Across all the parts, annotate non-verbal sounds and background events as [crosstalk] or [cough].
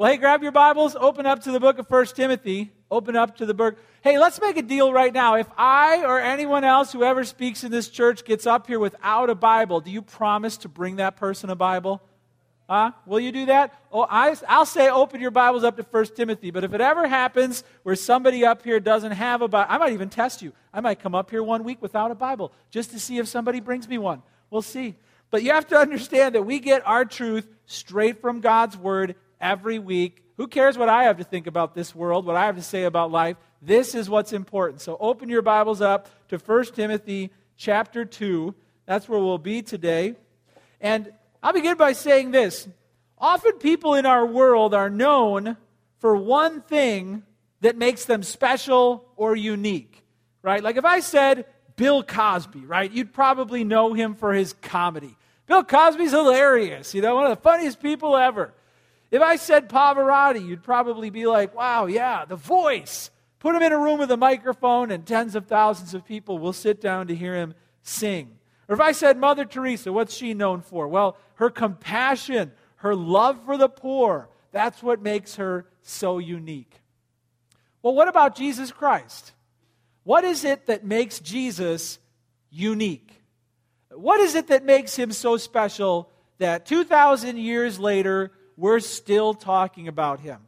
Well, hey, grab your Bibles, open up to the book of First Timothy. Open up to the book. Hey, let's make a deal right now. If I or anyone else, whoever speaks in this church, gets up here without a Bible, do you promise to bring that person a Bible? Huh? Will you do that? Oh, I, I'll say open your Bibles up to 1 Timothy. But if it ever happens where somebody up here doesn't have a Bible, I might even test you. I might come up here one week without a Bible just to see if somebody brings me one. We'll see. But you have to understand that we get our truth straight from God's Word every week. Who cares what I have to think about this world, what I have to say about life? This is what's important. So open your Bibles up to 1 Timothy chapter 2. That's where we'll be today. And I'll begin by saying this. Often people in our world are known for one thing that makes them special or unique, right? Like if I said Bill Cosby, right, you'd probably know him for his comedy. Bill Cosby's hilarious, you know, one of the funniest people ever. If I said Pavarotti, you'd probably be like, wow, yeah, the voice. Put him in a room with a microphone, and tens of thousands of people will sit down to hear him sing. Or if I said Mother Teresa, what's she known for? Well, her compassion, her love for the poor. That's what makes her so unique. Well, what about Jesus Christ? What is it that makes Jesus unique? What is it that makes him so special that 2,000 years later, we're still talking about him?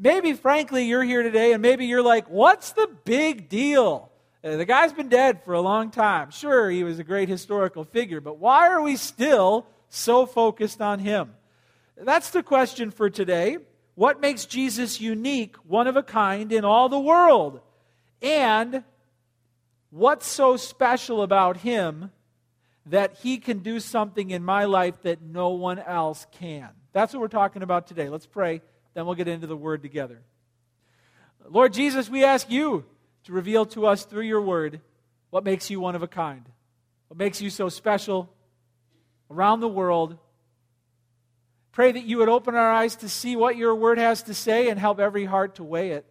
Maybe, frankly, you're here today and maybe you're like, what's the big deal? Uh, the guy's been dead for a long time. Sure, he was a great historical figure, but why are we still so focused on him? That's the question for today. What makes Jesus unique, one of a kind in all the world? And what's so special about him that he can do something in my life that no one else can? That's what we're talking about today. Let's pray, then we'll get into the word together. Lord Jesus, we ask you to reveal to us through your word what makes you one of a kind, what makes you so special around the world. Pray that you would open our eyes to see what your word has to say and help every heart to weigh it.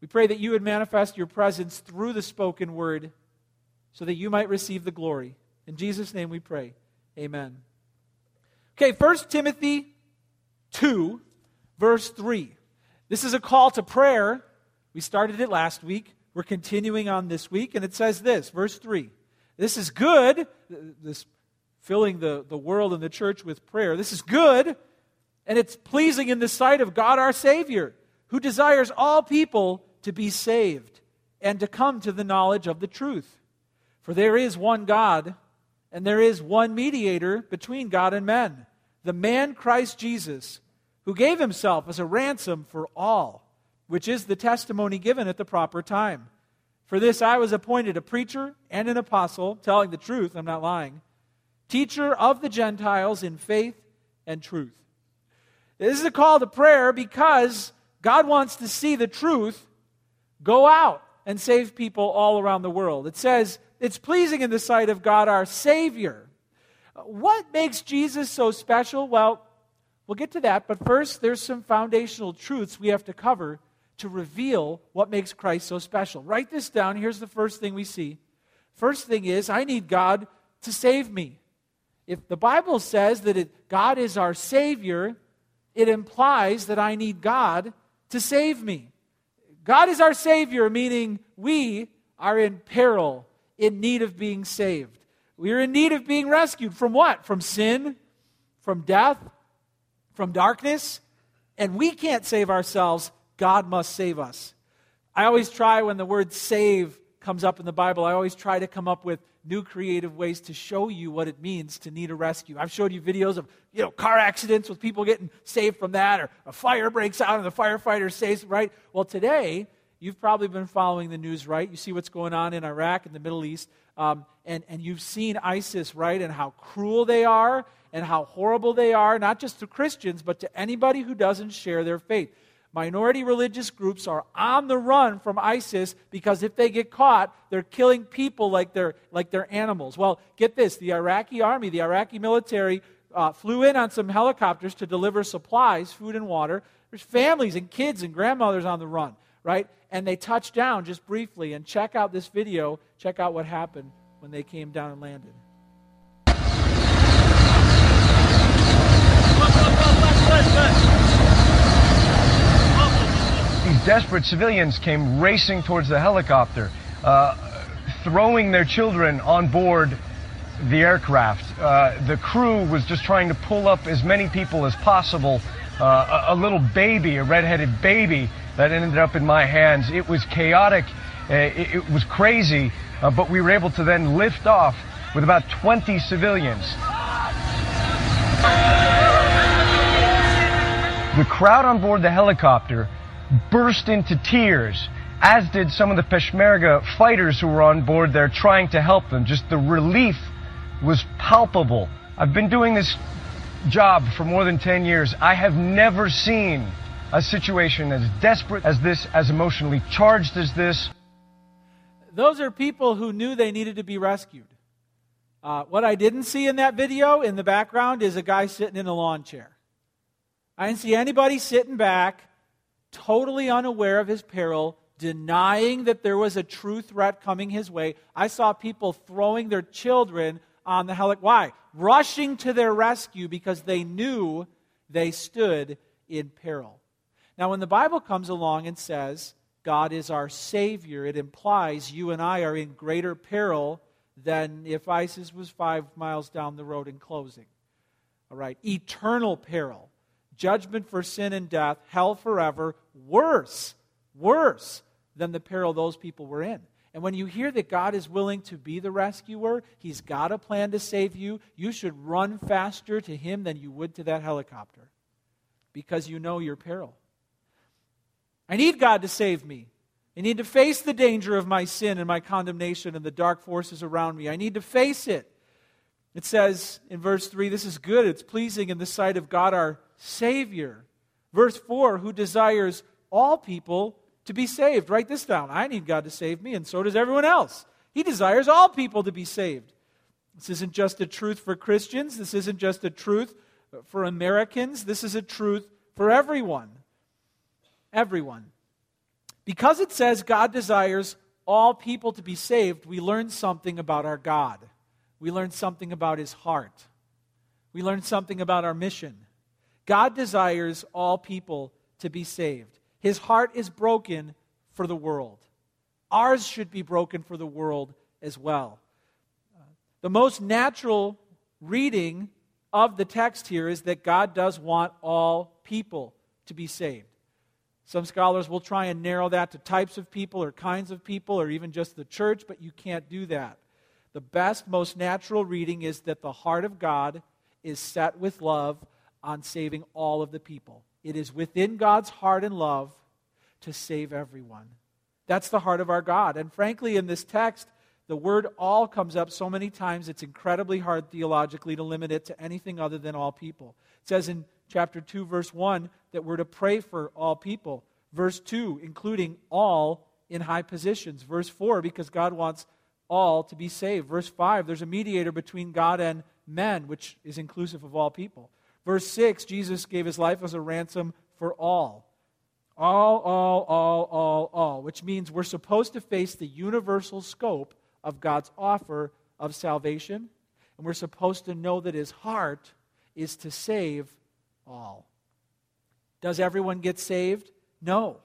We pray that you would manifest your presence through the spoken word so that you might receive the glory. In Jesus' name we pray. Amen. Okay, 1 Timothy 2, verse 3. This is a call to prayer we started it last week. We're continuing on this week, and it says this, verse 3. This is good, this filling the, the world and the church with prayer. This is good, and it's pleasing in the sight of God our Savior, who desires all people to be saved and to come to the knowledge of the truth. For there is one God, and there is one mediator between God and men, the man Christ Jesus, who gave himself as a ransom for all which is the testimony given at the proper time. For this I was appointed a preacher and an apostle, telling the truth, I'm not lying, teacher of the Gentiles in faith and truth. This is a call to prayer because God wants to see the truth go out and save people all around the world. It says it's pleasing in the sight of God our Savior. What makes Jesus so special? Well, we'll get to that, but first, there's some foundational truths we have to cover to reveal what makes Christ so special. Write this down. Here's the first thing we see. First thing is, I need God to save me. If the Bible says that it, God is our Savior, it implies that I need God to save me. God is our Savior, meaning we are in peril, in need of being saved. We are in need of being rescued from what? From sin, from death, from darkness. And we can't save ourselves. God must save us. I always try when the word save comes up in the Bible, I always try to come up with new creative ways to show you what it means to need a rescue. I've showed you videos of, you know, car accidents with people getting saved from that, or a fire breaks out and the firefighter saves, right? Well, today, you've probably been following the news, right? You see what's going on in Iraq and the Middle East, um, and, and you've seen ISIS, right? And how cruel they are and how horrible they are, not just to Christians, but to anybody who doesn't share their faith. Minority religious groups are on the run from ISIS because if they get caught, they're killing people like they're, like they're animals. Well, get this the Iraqi army, the Iraqi military uh, flew in on some helicopters to deliver supplies, food and water. There's families and kids and grandmothers on the run, right? And they touched down just briefly. And check out this video, check out what happened when they came down and landed. Look. desperate civilians came racing towards the helicopter, uh, throwing their children on board the aircraft. Uh, the crew was just trying to pull up as many people as possible. Uh, a, a, little baby, a redheaded baby, that ended up in my hands. It was chaotic. Uh, it, it, was crazy, uh, but we were able to then lift off with about 20 civilians. The crowd on board the helicopter burst into tears, as did some of the Peshmerga fighters who were on board there trying to help them. Just the relief was palpable. I've been doing this job for more than 10 years. I have never seen a situation as desperate as this, as emotionally charged as this. Those are people who knew they needed to be rescued. Uh, what I didn't see in that video in the background is a guy sitting in a lawn chair. I didn't see anybody sitting back, totally unaware of his peril, denying that there was a true threat coming his way. I saw people throwing their children on the helic. Why? Rushing to their rescue because they knew they stood in peril. Now, when the Bible comes along and says God is our Savior, it implies you and I are in greater peril than if ISIS was five miles down the road in closing. All right, eternal peril, judgment for sin and death, hell forever, worse, worse than the peril those people were in. And when you hear that God is willing to be the rescuer, He's got a plan to save you, you should run faster to Him than you would to that helicopter because you know your peril. I need God to save me. I need to face the danger of my sin and my condemnation and the dark forces around me. I need to face it. It says in verse 3 this is good, it's pleasing in the sight of God our Savior. Verse 4 who desires all people to be saved. Write this down. I need God to save me, and so does everyone else. He desires all people to be saved. This isn't just a truth for Christians, this isn't just a truth for Americans, this is a truth for everyone. Everyone. Because it says God desires all people to be saved, we learn something about our God. We learn something about his heart. We learn something about our mission. God desires all people to be saved. His heart is broken for the world. Ours should be broken for the world as well. The most natural reading of the text here is that God does want all people to be saved. Some scholars will try and narrow that to types of people or kinds of people or even just the church, but you can't do that. The best, most natural reading is that the heart of God is set with love on saving all of the people. It is within God's heart and love to save everyone. That's the heart of our God. And frankly, in this text, the word all comes up so many times, it's incredibly hard theologically to limit it to anything other than all people. It says in chapter 2, verse 1, that we're to pray for all people. Verse 2, including all in high positions. Verse 4, because God wants all to be saved. Verse 5, there's a mediator between God and men, which is inclusive of all people. Verse 6, Jesus gave his life as a ransom for all. All, all, all, all, all, which means we're supposed to face the universal scope of God's offer of salvation, and we're supposed to know that his heart is to save all. Does everyone get saved? No.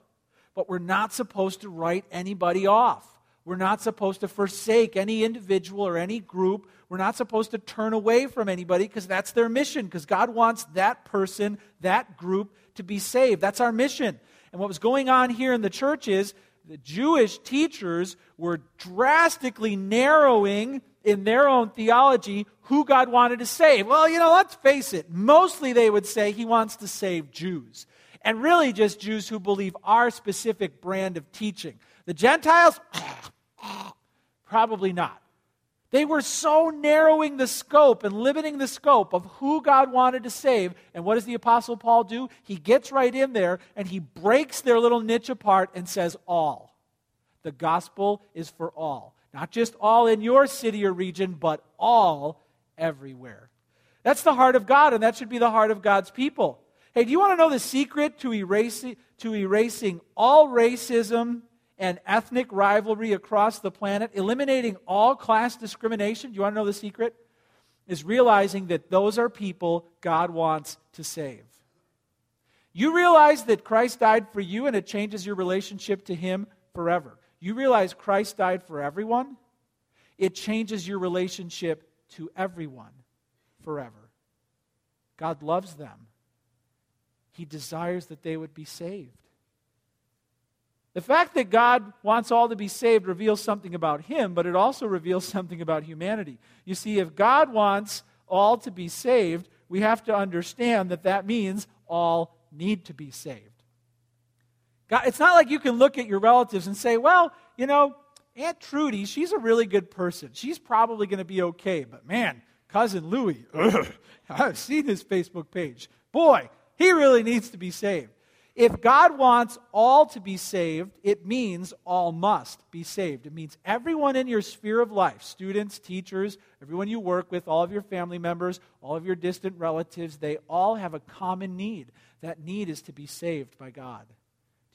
But we're not supposed to write anybody off. We're not supposed to forsake any individual or any group. We're not supposed to turn away from anybody because that's their mission, because God wants that person, that group to be saved. That's our mission. And what was going on here in the church is the Jewish teachers were drastically narrowing in their own theology who God wanted to save. Well, you know, let's face it. Mostly they would say he wants to save Jews. And really just Jews who believe our specific brand of teaching. The Gentiles, [coughs] probably not. They were so narrowing the scope and limiting the scope of who God wanted to save. And what does the Apostle Paul do? He gets right in there and he breaks their little niche apart and says, All. The gospel is for all. Not just all in your city or region, but all everywhere. That's the heart of God, and that should be the heart of God's people. Hey, do you want to know the secret to erasing, to erasing all racism and ethnic rivalry across the planet, eliminating all class discrimination? Do you want to know the secret? Is realizing that those are people God wants to save. You realize that Christ died for you and it changes your relationship to Him forever. You realize Christ died for everyone, it changes your relationship to everyone forever. God loves them, He desires that they would be saved. The fact that God wants all to be saved reveals something about Him, but it also reveals [laughs] something about humanity. You see, if God wants all to be saved, we have to understand that that means all need to be saved. God, it's not like you can look at your relatives and say, well, you know, Aunt Trudy, she's a really good person. She's probably going to be okay. But man, cousin Louis, [laughs] I've seen his Facebook page. Boy, he really needs to be saved. If God wants all to be saved, it means all must be saved. It means everyone in your sphere of life students, teachers, everyone you work with, all of your family members, all of your distant relatives they all have a common need. That need is to be saved by God.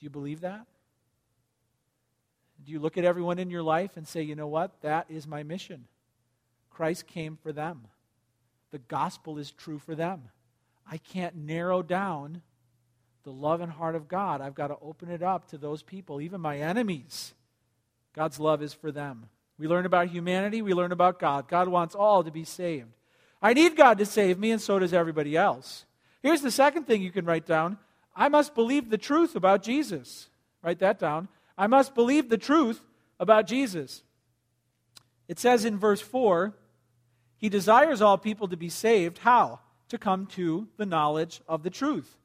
Do you believe that? Do you look at everyone in your life and say, you know what? That is my mission. Christ came for them. The gospel is true for them. I can't narrow down the love and heart of God. I've got to open it up to those people, even my enemies. God's love is for them. We learn about humanity, we learn about God. God wants all to be saved. I need God to save me, and so does everybody else. Here's the second thing you can write down I must believe the truth about Jesus. Write that down. I must believe the truth about Jesus. It says in verse 4 He desires all people to be saved. How? To come to the knowledge of the truth.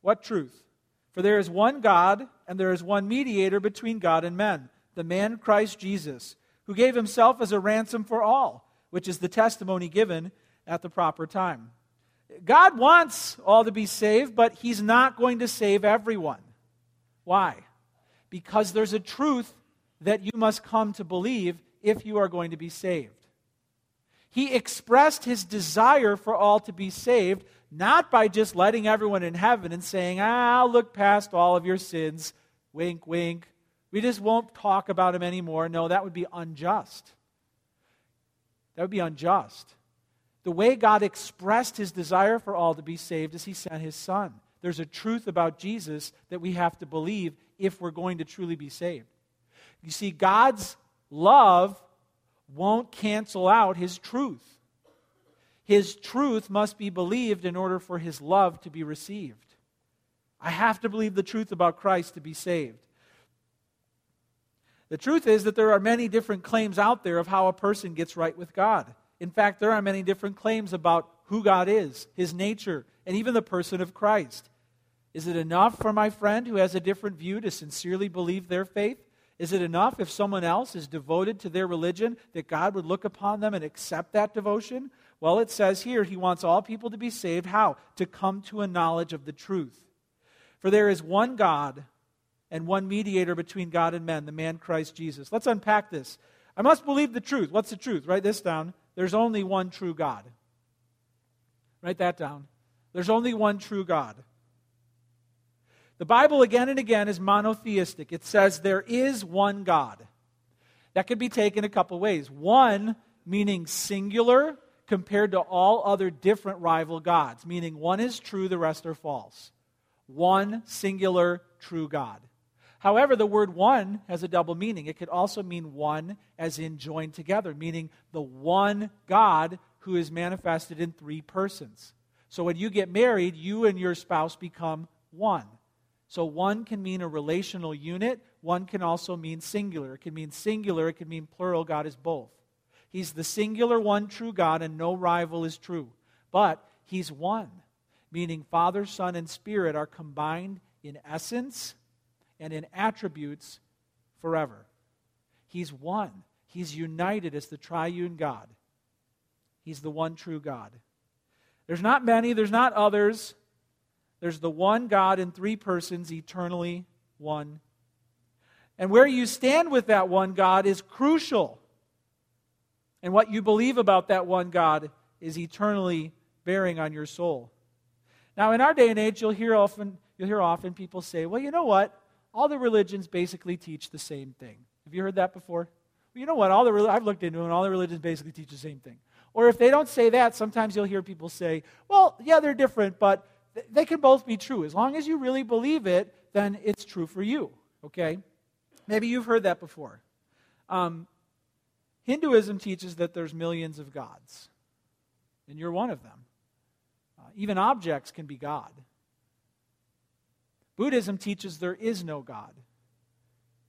What truth? For there is one God, and there is one mediator between God and men, the man Christ Jesus, who gave himself as a ransom for all, which is the testimony given at the proper time. God wants all to be saved, but He's not going to save everyone. Why? Because there's a truth that you must come to believe if you are going to be saved. He expressed His desire for all to be saved, not by just letting everyone in heaven and saying, ah, I'll look past all of your sins, wink, wink. We just won't talk about them anymore. No, that would be unjust. That would be unjust. The way God expressed his desire for all to be saved is he sent his son. There's a truth about Jesus that we have to believe if we're going to truly be saved. You see, God's love won't cancel out his truth. His truth must be believed in order for his love to be received. I have to believe the truth about Christ to be saved. The truth is that there are many different claims out there of how a person gets right with God. In fact, there are many different claims about who God is, his nature, and even the person of Christ. Is it enough for my friend who has a different view to sincerely believe their faith? Is it enough if someone else is devoted to their religion that God would look upon them and accept that devotion? Well, it says here he wants all people to be saved. How? To come to a knowledge of the truth. For there is one God and one mediator between God and men, the man Christ Jesus. Let's unpack this. I must believe the truth. What's the truth? Write this down. There's only one true God. Write that down. There's only one true God. The Bible, again and again, is monotheistic. It says there is one God. That could be taken a couple ways. One, meaning singular, compared to all other different rival gods, meaning one is true, the rest are false. One singular true God. However, the word one has a double meaning. It could also mean one as in joined together, meaning the one God who is manifested in three persons. So when you get married, you and your spouse become one. So one can mean a relational unit, one can also mean singular. It can mean singular, it can mean plural. God is both. He's the singular one true God, and no rival is true. But He's one, meaning Father, Son, and Spirit are combined in essence and in attributes forever. He's one. He's united as the triune God. He's the one true God. There's not many, there's not others. There's the one God in three persons, eternally one. And where you stand with that one God is crucial. And what you believe about that one God is eternally bearing on your soul. Now, in our day and age, you'll hear often, you'll hear often people say, well, you know what? All the religions basically teach the same thing. Have you heard that before? Well, you know what? All the I've looked into it, and all the religions basically teach the same thing. Or if they don't say that, sometimes you'll hear people say, well, yeah, they're different, but they can both be true. As long as you really believe it, then it's true for you, okay? Maybe you've heard that before. Um, Hinduism teaches that there's millions of gods, and you're one of them. Uh, even objects can be God. Buddhism teaches there is no God.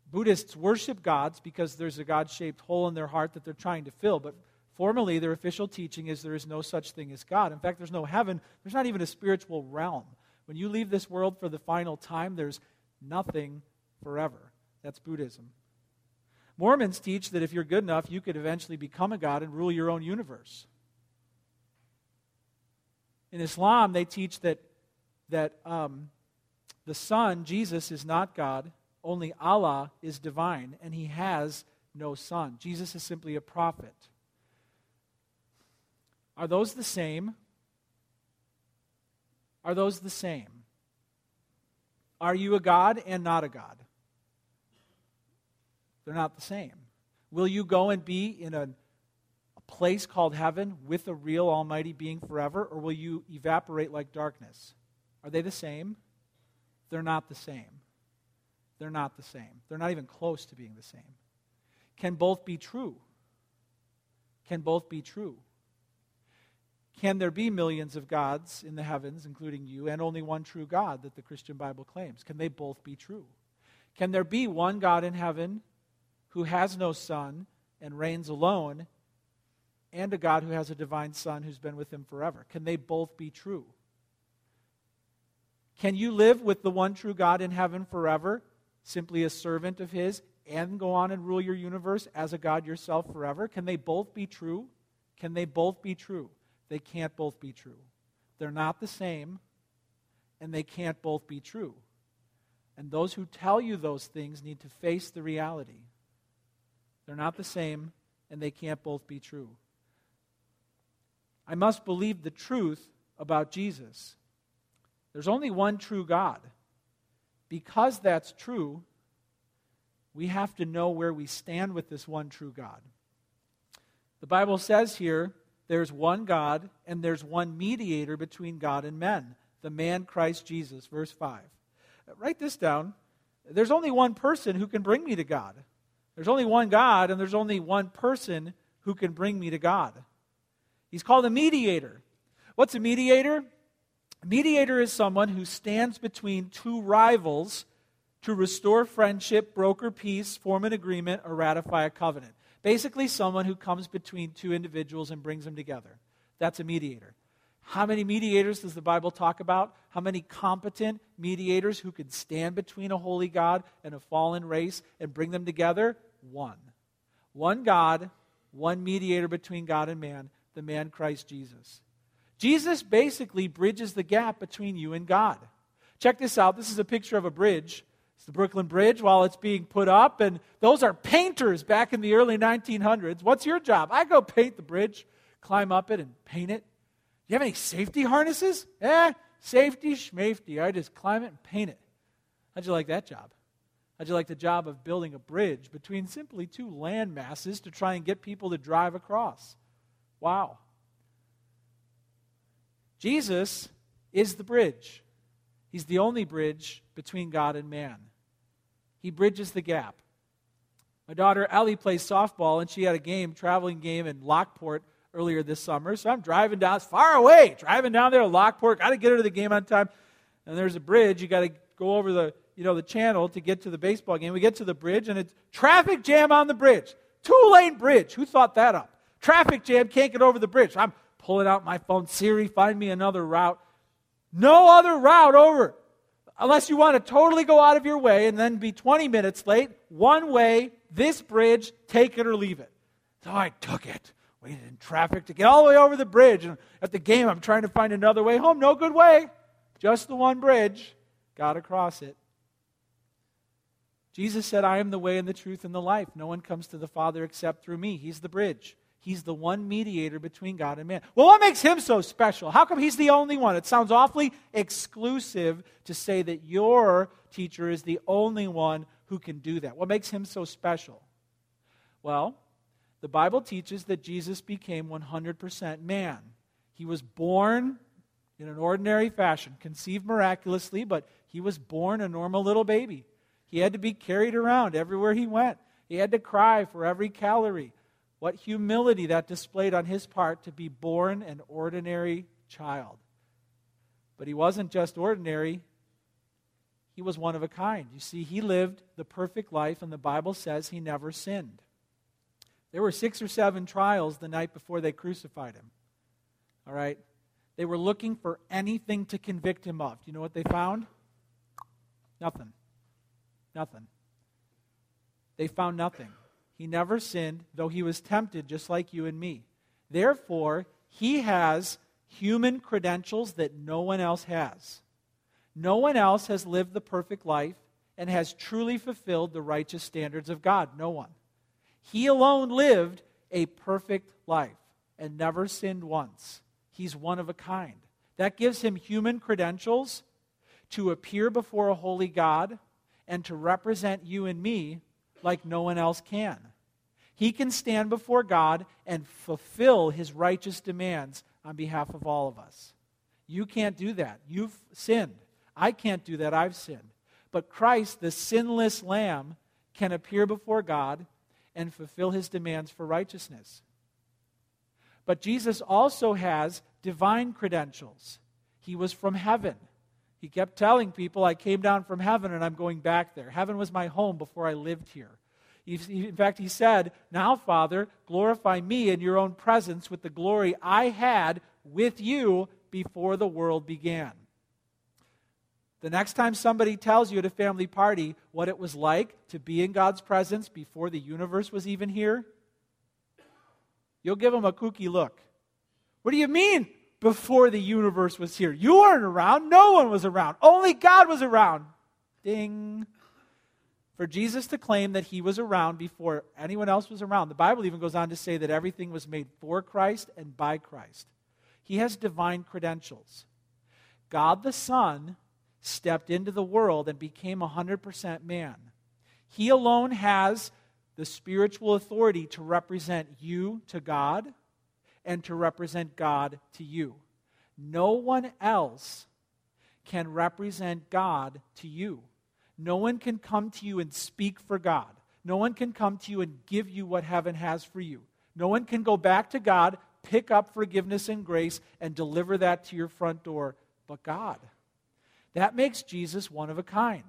Buddhists worship gods because there's a God shaped hole in their heart that they're trying to fill, but formally their official teaching is there is no such thing as God. In fact, there's no heaven, there's not even a spiritual realm. When you leave this world for the final time, there's nothing forever. That's Buddhism. Mormons teach that if you're good enough, you could eventually become a god and rule your own universe. In Islam, they teach that, that um, the Son, Jesus, is not God, only Allah is divine, and he has no son. Jesus is simply a prophet. Are those the same? Are those the same? Are you a God and not a God? They're not the same. Will you go and be in a, a place called heaven with a real Almighty being forever, or will you evaporate like darkness? Are they the same? They're not the same. They're not the same. They're not even close to being the same. Can both be true? Can both be true? Can there be millions of gods in the heavens, including you, and only one true God that the Christian Bible claims? Can they both be true? Can there be one God in heaven who has no son and reigns alone, and a God who has a divine Son who's been with him forever? Can they both be true? Can you live with the one true God in heaven forever simply a servant of His, and go on and rule your universe as a God yourself forever? Can they both be true? Can they both be true? They can't both be true. They're not the same, and they can't both be true. And those who tell you those things need to face the reality. They're not the same, and they can't both be true. I must believe the truth about Jesus. There's only one true God because that's true, we have to know where we stand with this one true God. The Bible says here there's one God and there's one mediator between God and men, the man Christ Jesus. Verse 5. Write this down. There's only one person who can bring me to God. There's only one God and there's only one person who can bring me to God. He's called a mediator. What's a mediator? A mediator is someone who stands between two rivals to restore friendship, broker peace, form an agreement, or ratify a covenant. Basically, someone who comes between two individuals and brings them together. That's a mediator. How many mediators does the Bible talk about? How many competent mediators who can stand between a holy God and a fallen race and bring them together? One. One God, one mediator between God and man, the man Christ Jesus. Jesus basically bridges the gap between you and God. Check this out. This is a picture of a bridge. It's the Brooklyn Bridge while it's being put up, and those are painters back in the early 1900s. What's your job? I go paint the bridge, climb up it, and paint it. Do you have any safety harnesses? Eh, safety, schmafety. I just climb it and paint it. How'd you like that job? How'd you like the job of building a bridge between simply two land masses to try and get people to drive across? Wow. Jesus is the bridge. He's the only bridge between God and man. He bridges the gap. My daughter Ellie plays softball, and she had a game, traveling game in Lockport earlier this summer. So I'm driving down, it's far away, driving down there to Lockport. Got to get her to the game on time. And there's a bridge. You got to go over the you know the channel to get to the baseball game. We get to the bridge, and it's traffic jam on the bridge. Two lane bridge. Who thought that up? Traffic jam, can't get over the bridge. I'm pulling out my phone. Siri, find me another route. No other route over. Unless you want to totally go out of your way and then be 20 minutes late, one way, this bridge, take it or leave it. So I took it. Waited in traffic to get all the way over the bridge. And at the game, I'm trying to find another way home. No good way. Just the one bridge. Got across it. Jesus said, I am the way and the truth and the life. No one comes to the Father except through me. He's the bridge. He's the one mediator between God and man. Well, what makes him so special? How come he's the only one? It sounds awfully exclusive to say that your teacher is the only one who can do that. What makes him so special? Well, the Bible teaches that Jesus became 100% man. He was born in an ordinary fashion, conceived miraculously, but he was born a normal little baby. He had to be carried around everywhere he went. He had to cry for every calorie. What humility that displayed on his part to be born an ordinary child. But he wasn't just ordinary, he was one of a kind. You see, he lived the perfect life, and the Bible says he never sinned. There were six or seven trials the night before they crucified him. All right? They were looking for anything to convict him of. Do you know what they found? Nothing. Nothing. They found nothing. He never sinned, though he was tempted just like you and me. Therefore, he has human credentials that no one else has. No one else has lived the perfect life and has truly fulfilled the righteous standards of God. No one. He alone lived a perfect life and never sinned once. He's one of a kind. That gives him human credentials to appear before a holy God and to represent you and me like no one else can. He can stand before God and fulfill his righteous demands on behalf of all of us. You can't do that. You've sinned. I can't do that. I've sinned. But Christ, the sinless Lamb, can appear before God and fulfill his demands for righteousness. But Jesus also has divine credentials. He was from heaven. He kept telling people, I came down from heaven and I'm going back there. Heaven was my home before I lived here. In fact, he said, Now, Father, glorify me in your own presence with the glory I had with you before the world began. The next time somebody tells you at a family party what it was like to be in God's presence before the universe was even here, you'll give them a kooky look. What do you mean before the universe was here? You weren't around. No one was around. Only God was around. Ding. For Jesus to claim that he was around before anyone else was around, the Bible even goes on to say that everything was made for Christ and by Christ. He has divine credentials. God the Son stepped into the world and became 100% man. He alone has the spiritual authority to represent you to God and to represent God to you. No one else can represent God to you. No one can come to you and speak for God. No one can come to you and give you what heaven has for you. No one can go back to God, pick up forgiveness and grace, and deliver that to your front door but God. That makes Jesus one of a kind.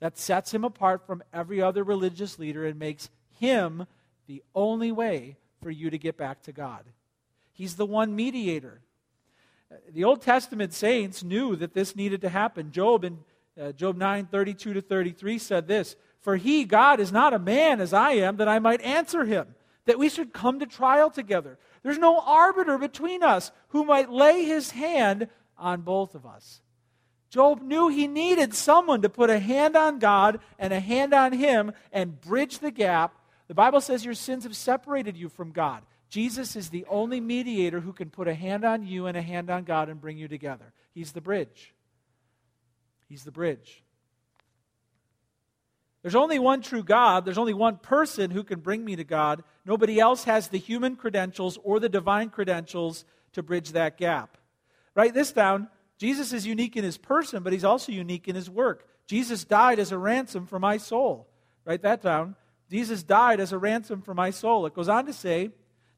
That sets him apart from every other religious leader and makes him the only way for you to get back to God. He's the one mediator. The Old Testament saints knew that this needed to happen. Job in uh, Job 9 32 to 33 said this For he, God, is not a man as I am, that I might answer him, that we should come to trial together. There's no arbiter between us who might lay his hand on both of us. Job knew he needed someone to put a hand on God and a hand on him and bridge the gap. The Bible says your sins have separated you from God. Jesus is the only mediator who can put a hand on you and a hand on God and bring you together. He's the bridge. He's the bridge. There's only one true God. There's only one person who can bring me to God. Nobody else has the human credentials or the divine credentials to bridge that gap. Write this down. Jesus is unique in his person, but he's also unique in his work. Jesus died as a ransom for my soul. Write that down. Jesus died as a ransom for my soul. It goes on to say,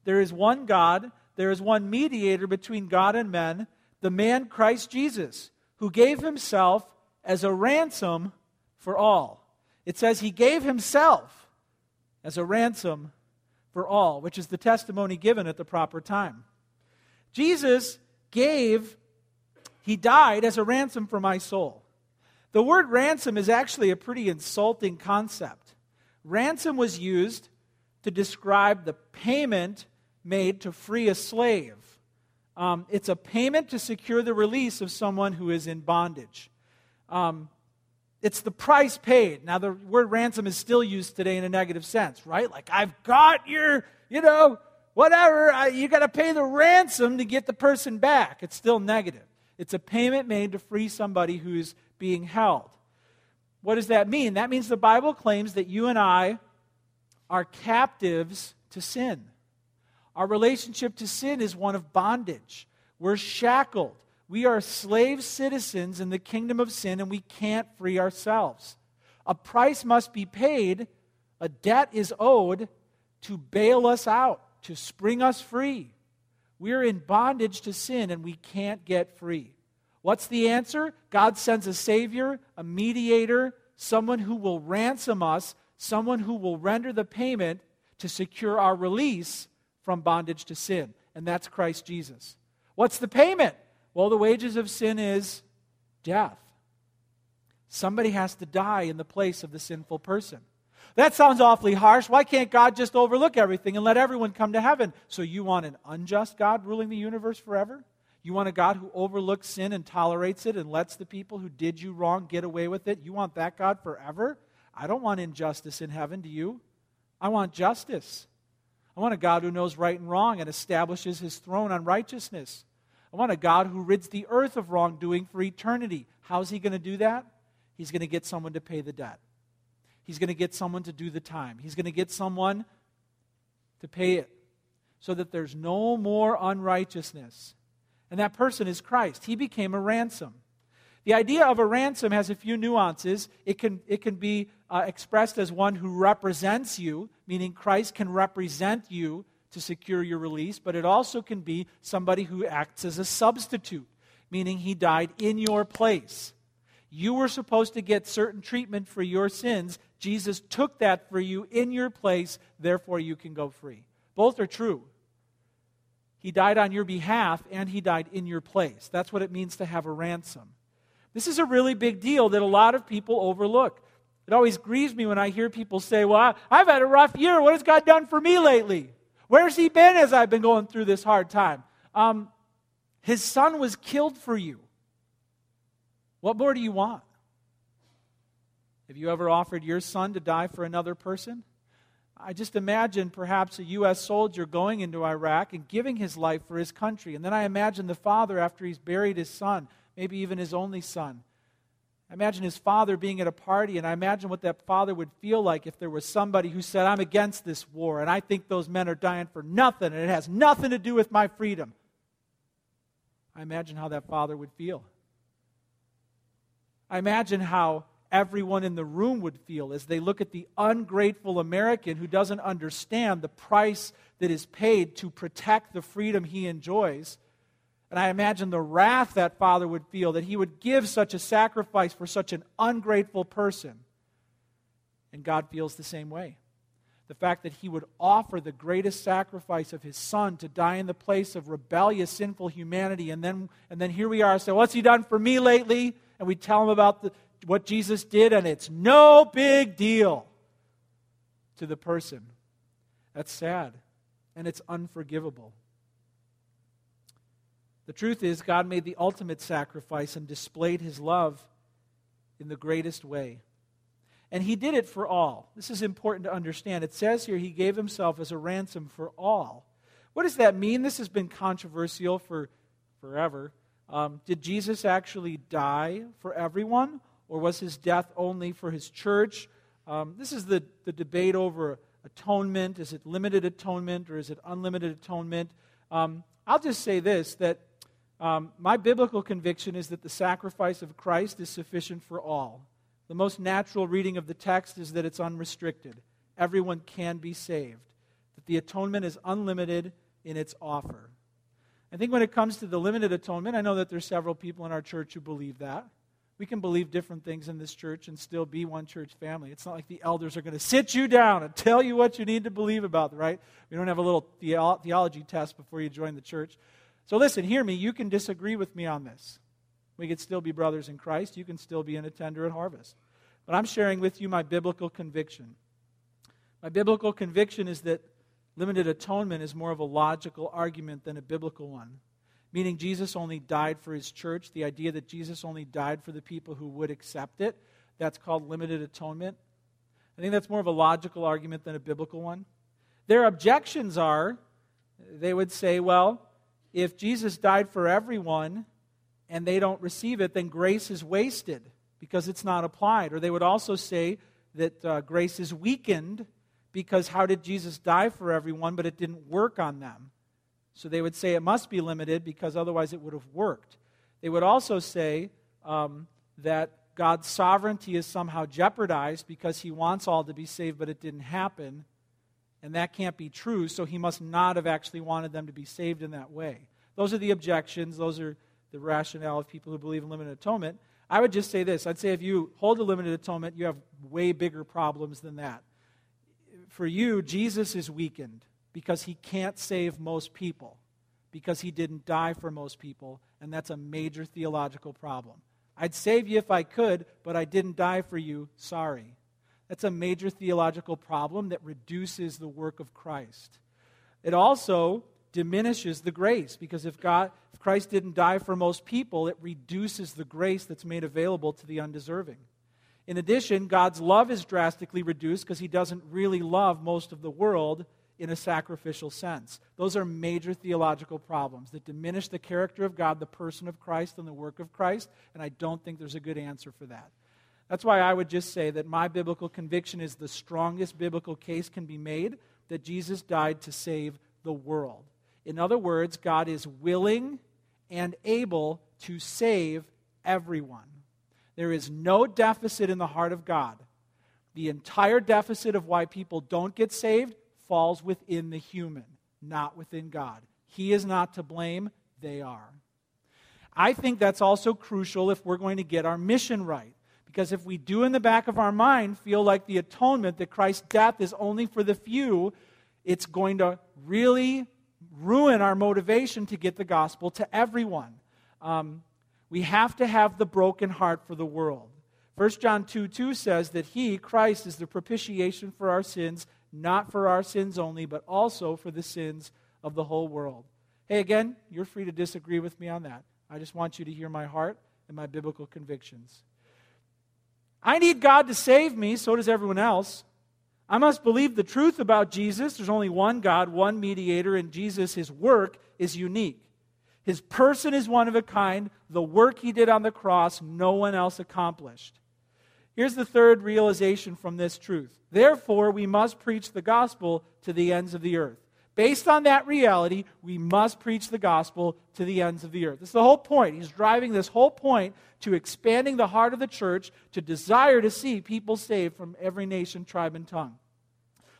There is one God, there is one mediator between God and men, the man Christ Jesus, who gave himself as a ransom for all. It says he gave himself as a ransom for all, which is the testimony given at the proper time. Jesus gave he died as a ransom for my soul. The word ransom is actually a pretty insulting concept. Ransom was used to describe the payment made to free a slave. Um, it's a payment to secure the release of someone who is in bondage. Um, it's the price paid. Now, the word ransom is still used today in a negative sense, right? Like, I've got your, you know, whatever, I, you got to pay the ransom to get the person back. It's still negative. It's a payment made to free somebody who's being held. What does that mean? That means the Bible claims that you and I are captives to sin. Our relationship to sin is one of bondage. We're shackled. We are slave citizens in the kingdom of sin, and we can't free ourselves. A price must be paid, a debt is owed to bail us out, to spring us free. We're in bondage to sin, and we can't get free. What's the answer? God sends a Savior, a mediator, someone who will ransom us, someone who will render the payment to secure our release from bondage to sin. And that's Christ Jesus. What's the payment? Well, the wages of sin is death. Somebody has to die in the place of the sinful person. That sounds awfully harsh. Why can't God just overlook everything and let everyone come to heaven? So you want an unjust God ruling the universe forever? You want a God who overlooks sin and tolerates it and lets the people who did you wrong get away with it? You want that God forever? I don't want injustice in heaven, do you? I want justice. I want a God who knows right and wrong and establishes his throne on righteousness. I want a God who rids the earth of wrongdoing for eternity. How's he going to do that? He's going to get someone to pay the debt. He's going to get someone to do the time. He's going to get someone to pay it so that there's no more unrighteousness and that person is Christ. He became a ransom. The idea of a ransom has a few nuances. It can, it can be uh, expressed as one who represents you, meaning Christ can represent you to secure your release, but it also can be somebody who acts as a substitute, meaning he died in your place. You were supposed to get certain treatment for your sins. Jesus took that for you in your place, therefore you can go free. Both are true. He died on your behalf and he died in your place. That's what it means to have a ransom. This is a really big deal that a lot of people overlook. It always grieves me when I hear people say, Well, I've had a rough year. What has God done for me lately? Where's He been as I've been going through this hard time? Um, his son was killed for you. What more do you want? Have you ever offered your son to die for another person? I just imagine perhaps a U.S. soldier going into Iraq and giving his life for his country. And then I imagine the father after he's buried his son, maybe even his only son. I imagine his father being at a party, and I imagine what that father would feel like if there was somebody who said, I'm against this war, and I think those men are dying for nothing, and it has nothing to do with my freedom. I imagine how that father would feel. I imagine how everyone in the room would feel as they look at the ungrateful American who doesn't understand the price that is paid to protect the freedom he enjoys. And I imagine the wrath that father would feel that he would give such a sacrifice for such an ungrateful person. And God feels the same way. The fact that he would offer the greatest sacrifice of his son to die in the place of rebellious, sinful humanity. And then, and then here we are, say, What's he done for me lately? And we tell him about the, what Jesus did, and it's no big deal to the person. That's sad, and it's unforgivable. The truth is, God made the ultimate sacrifice and displayed his love in the greatest way. And he did it for all. This is important to understand. It says here he gave himself as a ransom for all. What does that mean? This has been controversial for forever. Um, did Jesus actually die for everyone? or was his death only for his church? Um, this is the, the debate over atonement. Is it limited atonement or is it unlimited atonement? Um, I'll just say this that um, my biblical conviction is that the sacrifice of Christ is sufficient for all. The most natural reading of the text is that it's unrestricted. Everyone can be saved. That the atonement is unlimited in its offer. I think when it comes to the limited atonement, I know that there's several people in our church who believe that. We can believe different things in this church and still be one church family. It's not like the elders are going to sit you down and tell you what you need to believe about, right? We don't have a little theology test before you join the church. So listen, hear me. You can disagree with me on this. We could still be brothers in Christ. You can still be an attender at Harvest. But I'm sharing with you my biblical conviction. My biblical conviction is that limited atonement is more of a logical argument than a biblical one meaning Jesus only died for his church, the idea that Jesus only died for the people who would accept it. That's called limited atonement. I think that's more of a logical argument than a biblical one. Their objections are they would say, well, if Jesus died for everyone and they don't receive it, then grace is wasted because it's not applied. Or they would also say that uh, grace is weakened because how did Jesus die for everyone, but it didn't work on them? So they would say it must be limited because otherwise it would have worked. They would also say um, that God's sovereignty is somehow jeopardized because he wants all to be saved, but it didn't happen. And that can't be true, so he must not have actually wanted them to be saved in that way. Those are the objections. Those are the rationale of people who believe in limited atonement. I would just say this I'd say if you hold a limited atonement, you have way bigger problems than that. For you, Jesus is weakened because he can't save most people, because he didn't die for most people, and that's a major theological problem. I'd save you if I could, but I didn't die for you. Sorry. That's a major theological problem that reduces the work of Christ. It also diminishes the grace because if God if Christ didn't die for most people, it reduces the grace that's made available to the undeserving. In addition, God's love is drastically reduced because he doesn't really love most of the world in a sacrificial sense. Those are major theological problems that diminish the character of God, the person of Christ, and the work of Christ, and I don't think there's a good answer for that. That's why I would just say that my biblical conviction is the strongest biblical case can be made that Jesus died to save the world. In other words, God is willing and able to save everyone. There is no deficit in the heart of God. The entire deficit of why people don't get saved falls within the human, not within God. He is not to blame, they are. I think that's also crucial if we're going to get our mission right. Because if we do in the back of our mind feel like the atonement, that Christ's death is only for the few, it's going to really ruin our motivation to get the gospel to everyone. Um, we have to have the broken heart for the world. 1 John 2 2 says that He, Christ, is the propitiation for our sins, not for our sins only, but also for the sins of the whole world. Hey, again, you're free to disagree with me on that. I just want you to hear my heart and my biblical convictions. I need God to save me, so does everyone else. I must believe the truth about Jesus. There's only one God, one mediator, and Jesus, his work is unique. His person is one of a kind. The work he did on the cross, no one else accomplished. Here's the third realization from this truth. Therefore, we must preach the gospel to the ends of the earth. Based on that reality, we must preach the gospel to the ends of the earth. This is the whole point. He's driving this whole point to expanding the heart of the church to desire to see people saved from every nation, tribe, and tongue.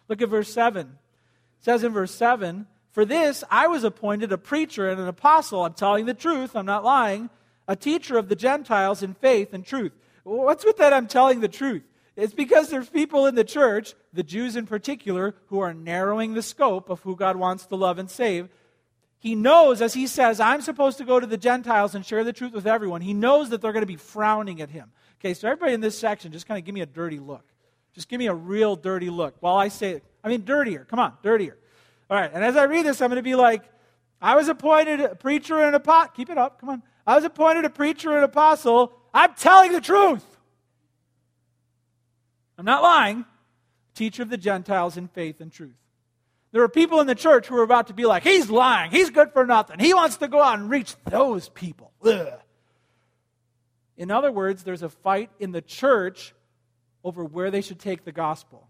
Look at verse 7. It says in verse 7 For this I was appointed a preacher and an apostle. I'm telling the truth, I'm not lying. A teacher of the Gentiles in faith and truth. What's with that? I'm telling the truth. It's because there's people in the church, the Jews in particular, who are narrowing the scope of who God wants to love and save. He knows, as he says, I'm supposed to go to the Gentiles and share the truth with everyone. He knows that they're going to be frowning at him. Okay, so everybody in this section, just kind of give me a dirty look. Just give me a real dirty look while I say it. I mean, dirtier. Come on, dirtier. All right, and as I read this, I'm going to be like, I was appointed a preacher and a pot. Keep it up. Come on. I was appointed a preacher and apostle. I'm telling the truth. I'm not lying. Teacher of the Gentiles in faith and truth. There are people in the church who are about to be like, he's lying. He's good for nothing. He wants to go out and reach those people. Ugh. In other words, there's a fight in the church over where they should take the gospel.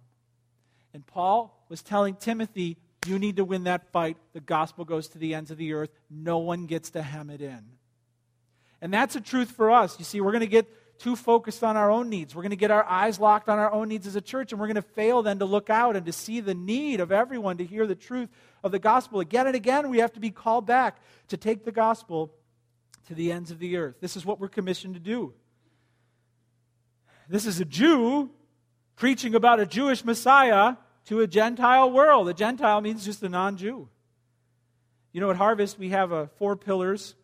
And Paul was telling Timothy, you need to win that fight. The gospel goes to the ends of the earth. No one gets to hem it in. And that's a truth for us. You see, we're going to get too focused on our own needs. We're going to get our eyes locked on our own needs as a church, and we're going to fail then to look out and to see the need of everyone to hear the truth of the gospel. Again and again, we have to be called back to take the gospel to the ends of the earth. This is what we're commissioned to do. This is a Jew preaching about a Jewish Messiah to a Gentile world. A Gentile means just a non Jew. You know, at Harvest, we have uh, four pillars.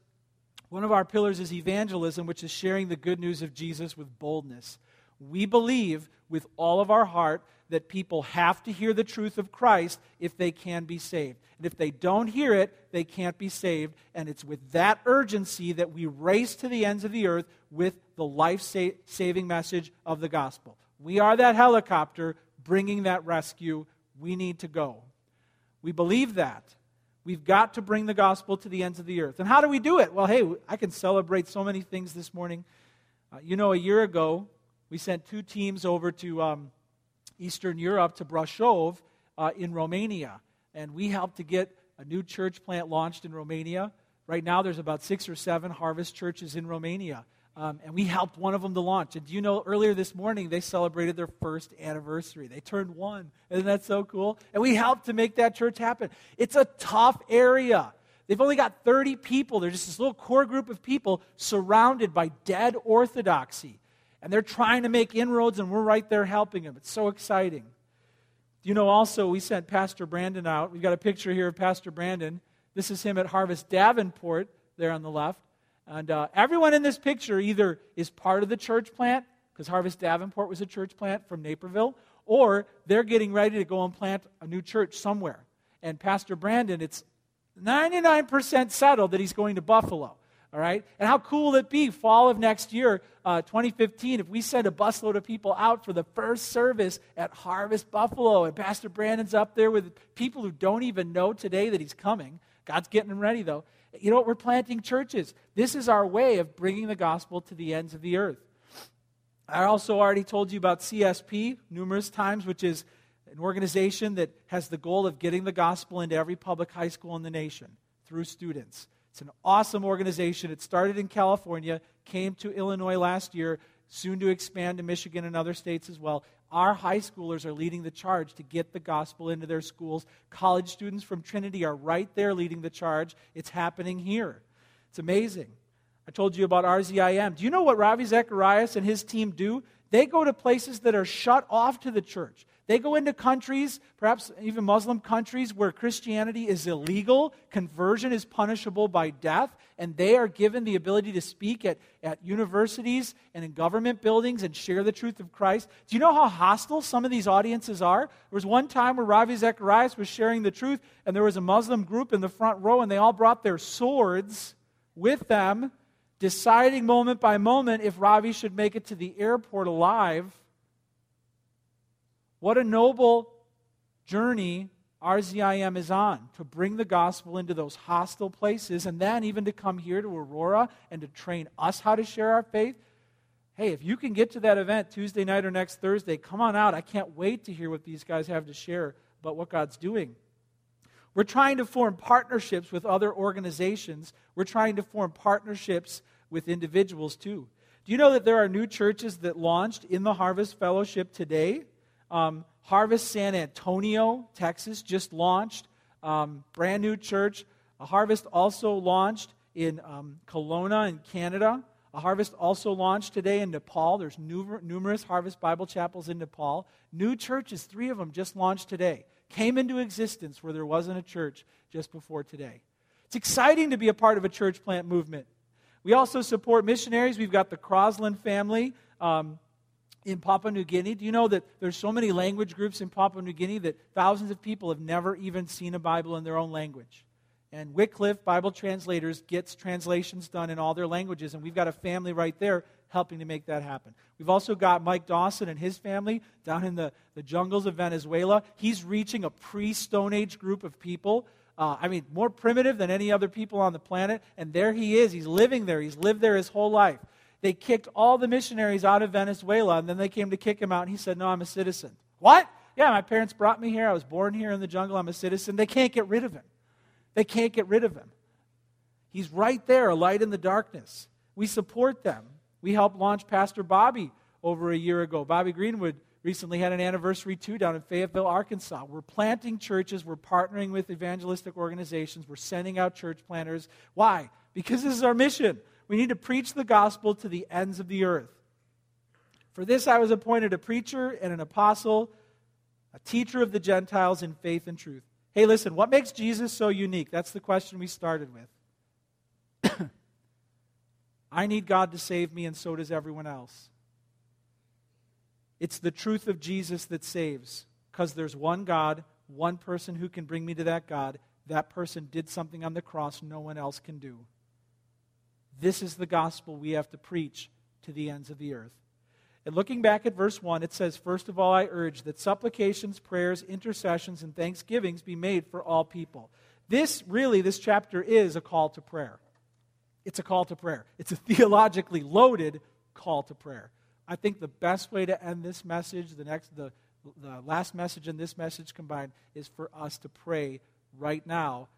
One of our pillars is evangelism, which is sharing the good news of Jesus with boldness. We believe with all of our heart that people have to hear the truth of Christ if they can be saved. And if they don't hear it, they can't be saved. And it's with that urgency that we race to the ends of the earth with the life saving message of the gospel. We are that helicopter bringing that rescue. We need to go. We believe that. We've got to bring the gospel to the ends of the earth. And how do we do it? Well, hey, I can celebrate so many things this morning. Uh, you know, a year ago, we sent two teams over to um, Eastern Europe, to Brașov uh, in Romania. And we helped to get a new church plant launched in Romania. Right now, there's about six or seven harvest churches in Romania. Um, and we helped one of them to launch. And do you know, earlier this morning, they celebrated their first anniversary. They turned one. Isn't that so cool? And we helped to make that church happen. It's a tough area. They've only got 30 people. They're just this little core group of people surrounded by dead orthodoxy. And they're trying to make inroads, and we're right there helping them. It's so exciting. Do you know also, we sent Pastor Brandon out. We've got a picture here of Pastor Brandon. This is him at Harvest Davenport, there on the left. And uh, everyone in this picture either is part of the church plant, because Harvest Davenport was a church plant from Naperville, or they're getting ready to go and plant a new church somewhere. And Pastor Brandon, it's 99% settled that he's going to Buffalo. All right? And how cool will it be, fall of next year, uh, 2015, if we send a busload of people out for the first service at Harvest Buffalo, and Pastor Brandon's up there with people who don't even know today that he's coming. God's getting them ready, though. You know what? We're planting churches. This is our way of bringing the gospel to the ends of the earth. I also already told you about CSP numerous times, which is an organization that has the goal of getting the gospel into every public high school in the nation through students. It's an awesome organization. It started in California, came to Illinois last year, soon to expand to Michigan and other states as well. Our high schoolers are leading the charge to get the gospel into their schools. College students from Trinity are right there leading the charge. It's happening here. It's amazing. I told you about RZIM. Do you know what Ravi Zacharias and his team do? They go to places that are shut off to the church. They go into countries, perhaps even Muslim countries, where Christianity is illegal, conversion is punishable by death, and they are given the ability to speak at, at universities and in government buildings and share the truth of Christ. Do you know how hostile some of these audiences are? There was one time where Ravi Zacharias was sharing the truth, and there was a Muslim group in the front row, and they all brought their swords with them, deciding moment by moment if Ravi should make it to the airport alive what a noble journey RZIM is on to bring the gospel into those hostile places and then even to come here to Aurora and to train us how to share our faith. Hey, if you can get to that event Tuesday night or next Thursday, come on out. I can't wait to hear what these guys have to share about what God's doing. We're trying to form partnerships with other organizations. We're trying to form partnerships with individuals too. Do you know that there are new churches that launched in the Harvest Fellowship today? Um, Harvest San Antonio, Texas, just launched. Um, brand new church. A Harvest also launched in um, Kelowna in Canada. A Harvest also launched today in Nepal. There's numerous Harvest Bible chapels in Nepal. New churches, three of them just launched today. Came into existence where there wasn't a church just before today. It's exciting to be a part of a church plant movement. We also support missionaries. We've got the Crosland family. Um, in Papua New Guinea. Do you know that there's so many language groups in Papua New Guinea that thousands of people have never even seen a Bible in their own language? And Wycliffe Bible Translators gets translations done in all their languages, and we've got a family right there helping to make that happen. We've also got Mike Dawson and his family down in the, the jungles of Venezuela. He's reaching a pre Stone Age group of people. Uh, I mean, more primitive than any other people on the planet. And there he is. He's living there. He's lived there his whole life. They kicked all the missionaries out of Venezuela, and then they came to kick him out, and he said, No, I'm a citizen. What? Yeah, my parents brought me here. I was born here in the jungle. I'm a citizen. They can't get rid of him. They can't get rid of him. He's right there, a light in the darkness. We support them. We helped launch Pastor Bobby over a year ago. Bobby Greenwood recently had an anniversary too down in Fayetteville, Arkansas. We're planting churches, we're partnering with evangelistic organizations, we're sending out church planters. Why? Because this is our mission. We need to preach the gospel to the ends of the earth. For this I was appointed a preacher and an apostle, a teacher of the Gentiles in faith and truth. Hey, listen, what makes Jesus so unique? That's the question we started with. [clears throat] I need God to save me, and so does everyone else. It's the truth of Jesus that saves, because there's one God, one person who can bring me to that God. That person did something on the cross no one else can do. This is the gospel we have to preach to the ends of the earth. And looking back at verse 1, it says, First of all, I urge that supplications, prayers, intercessions, and thanksgivings be made for all people. This really, this chapter is a call to prayer. It's a call to prayer. It's a [laughs] theologically loaded call to prayer. I think the best way to end this message, the next, the, the last message and this message combined, is for us to pray right now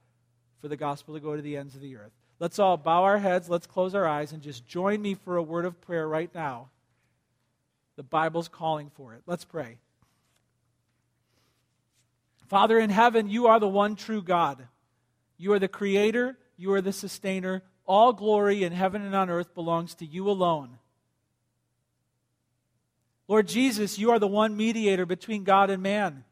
for the gospel to go to the ends of the earth. Let's all bow our heads, let's close our eyes, and just join me for a word of prayer right now. The Bible's calling for it. Let's pray. Father in heaven, you are the one true God. You are the creator, you are the sustainer. All glory in heaven and on earth belongs to you alone. Lord Jesus, you are the one mediator between God and man.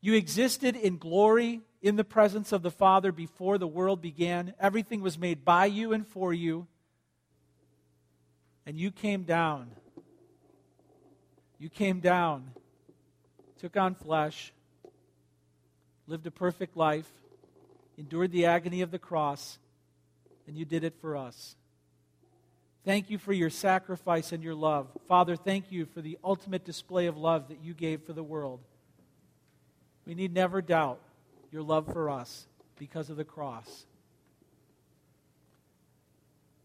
You existed in glory in the presence of the Father before the world began. Everything was made by you and for you. And you came down. You came down, took on flesh, lived a perfect life, endured the agony of the cross, and you did it for us. Thank you for your sacrifice and your love. Father, thank you for the ultimate display of love that you gave for the world. We need never doubt your love for us because of the cross.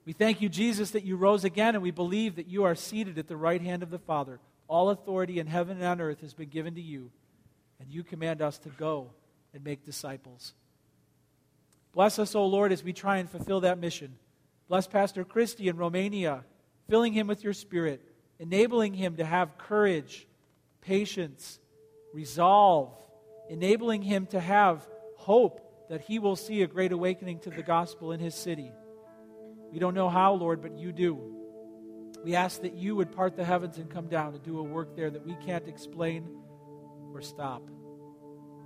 We thank you, Jesus, that you rose again, and we believe that you are seated at the right hand of the Father. All authority in heaven and on earth has been given to you, and you command us to go and make disciples. Bless us, O Lord, as we try and fulfill that mission. Bless Pastor Christy in Romania, filling him with your spirit, enabling him to have courage, patience, resolve, enabling him to have hope that he will see a great awakening to the gospel in his city. We don't know how, Lord, but you do. We ask that you would part the heavens and come down and do a work there that we can't explain or stop.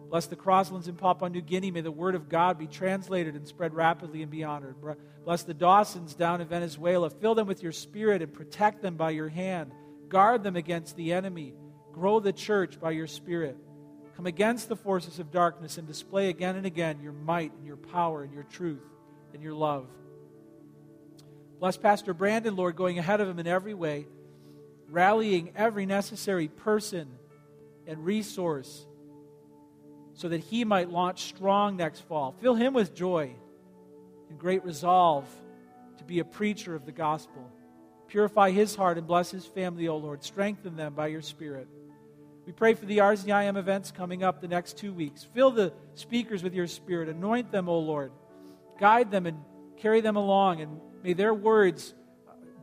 Bless the Crosslands in Papua New Guinea. May the word of God be translated and spread rapidly and be honored. Bless the Dawsons down in Venezuela. Fill them with your spirit and protect them by your hand. Guard them against the enemy. Grow the church by your spirit. Come against the forces of darkness and display again and again your might and your power and your truth and your love. Bless Pastor Brandon, Lord, going ahead of him in every way, rallying every necessary person and resource so that he might launch strong next fall. Fill him with joy and great resolve to be a preacher of the gospel. Purify his heart and bless his family, O Lord. Strengthen them by your Spirit. We pray for the RZIM events coming up the next two weeks. Fill the speakers with your Spirit. Anoint them, O Lord. Guide them and carry them along. And may their words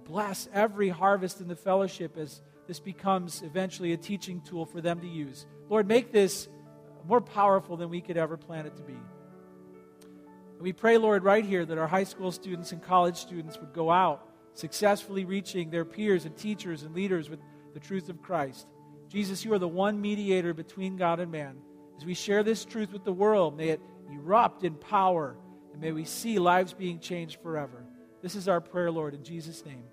bless every harvest in the fellowship as this becomes eventually a teaching tool for them to use. Lord, make this more powerful than we could ever plan it to be. we pray, Lord, right here that our high school students and college students would go out successfully reaching their peers and teachers and leaders with the truth of Christ. Jesus, you are the one mediator between God and man. As we share this truth with the world, may it erupt in power, and may we see lives being changed forever. This is our prayer, Lord, in Jesus' name.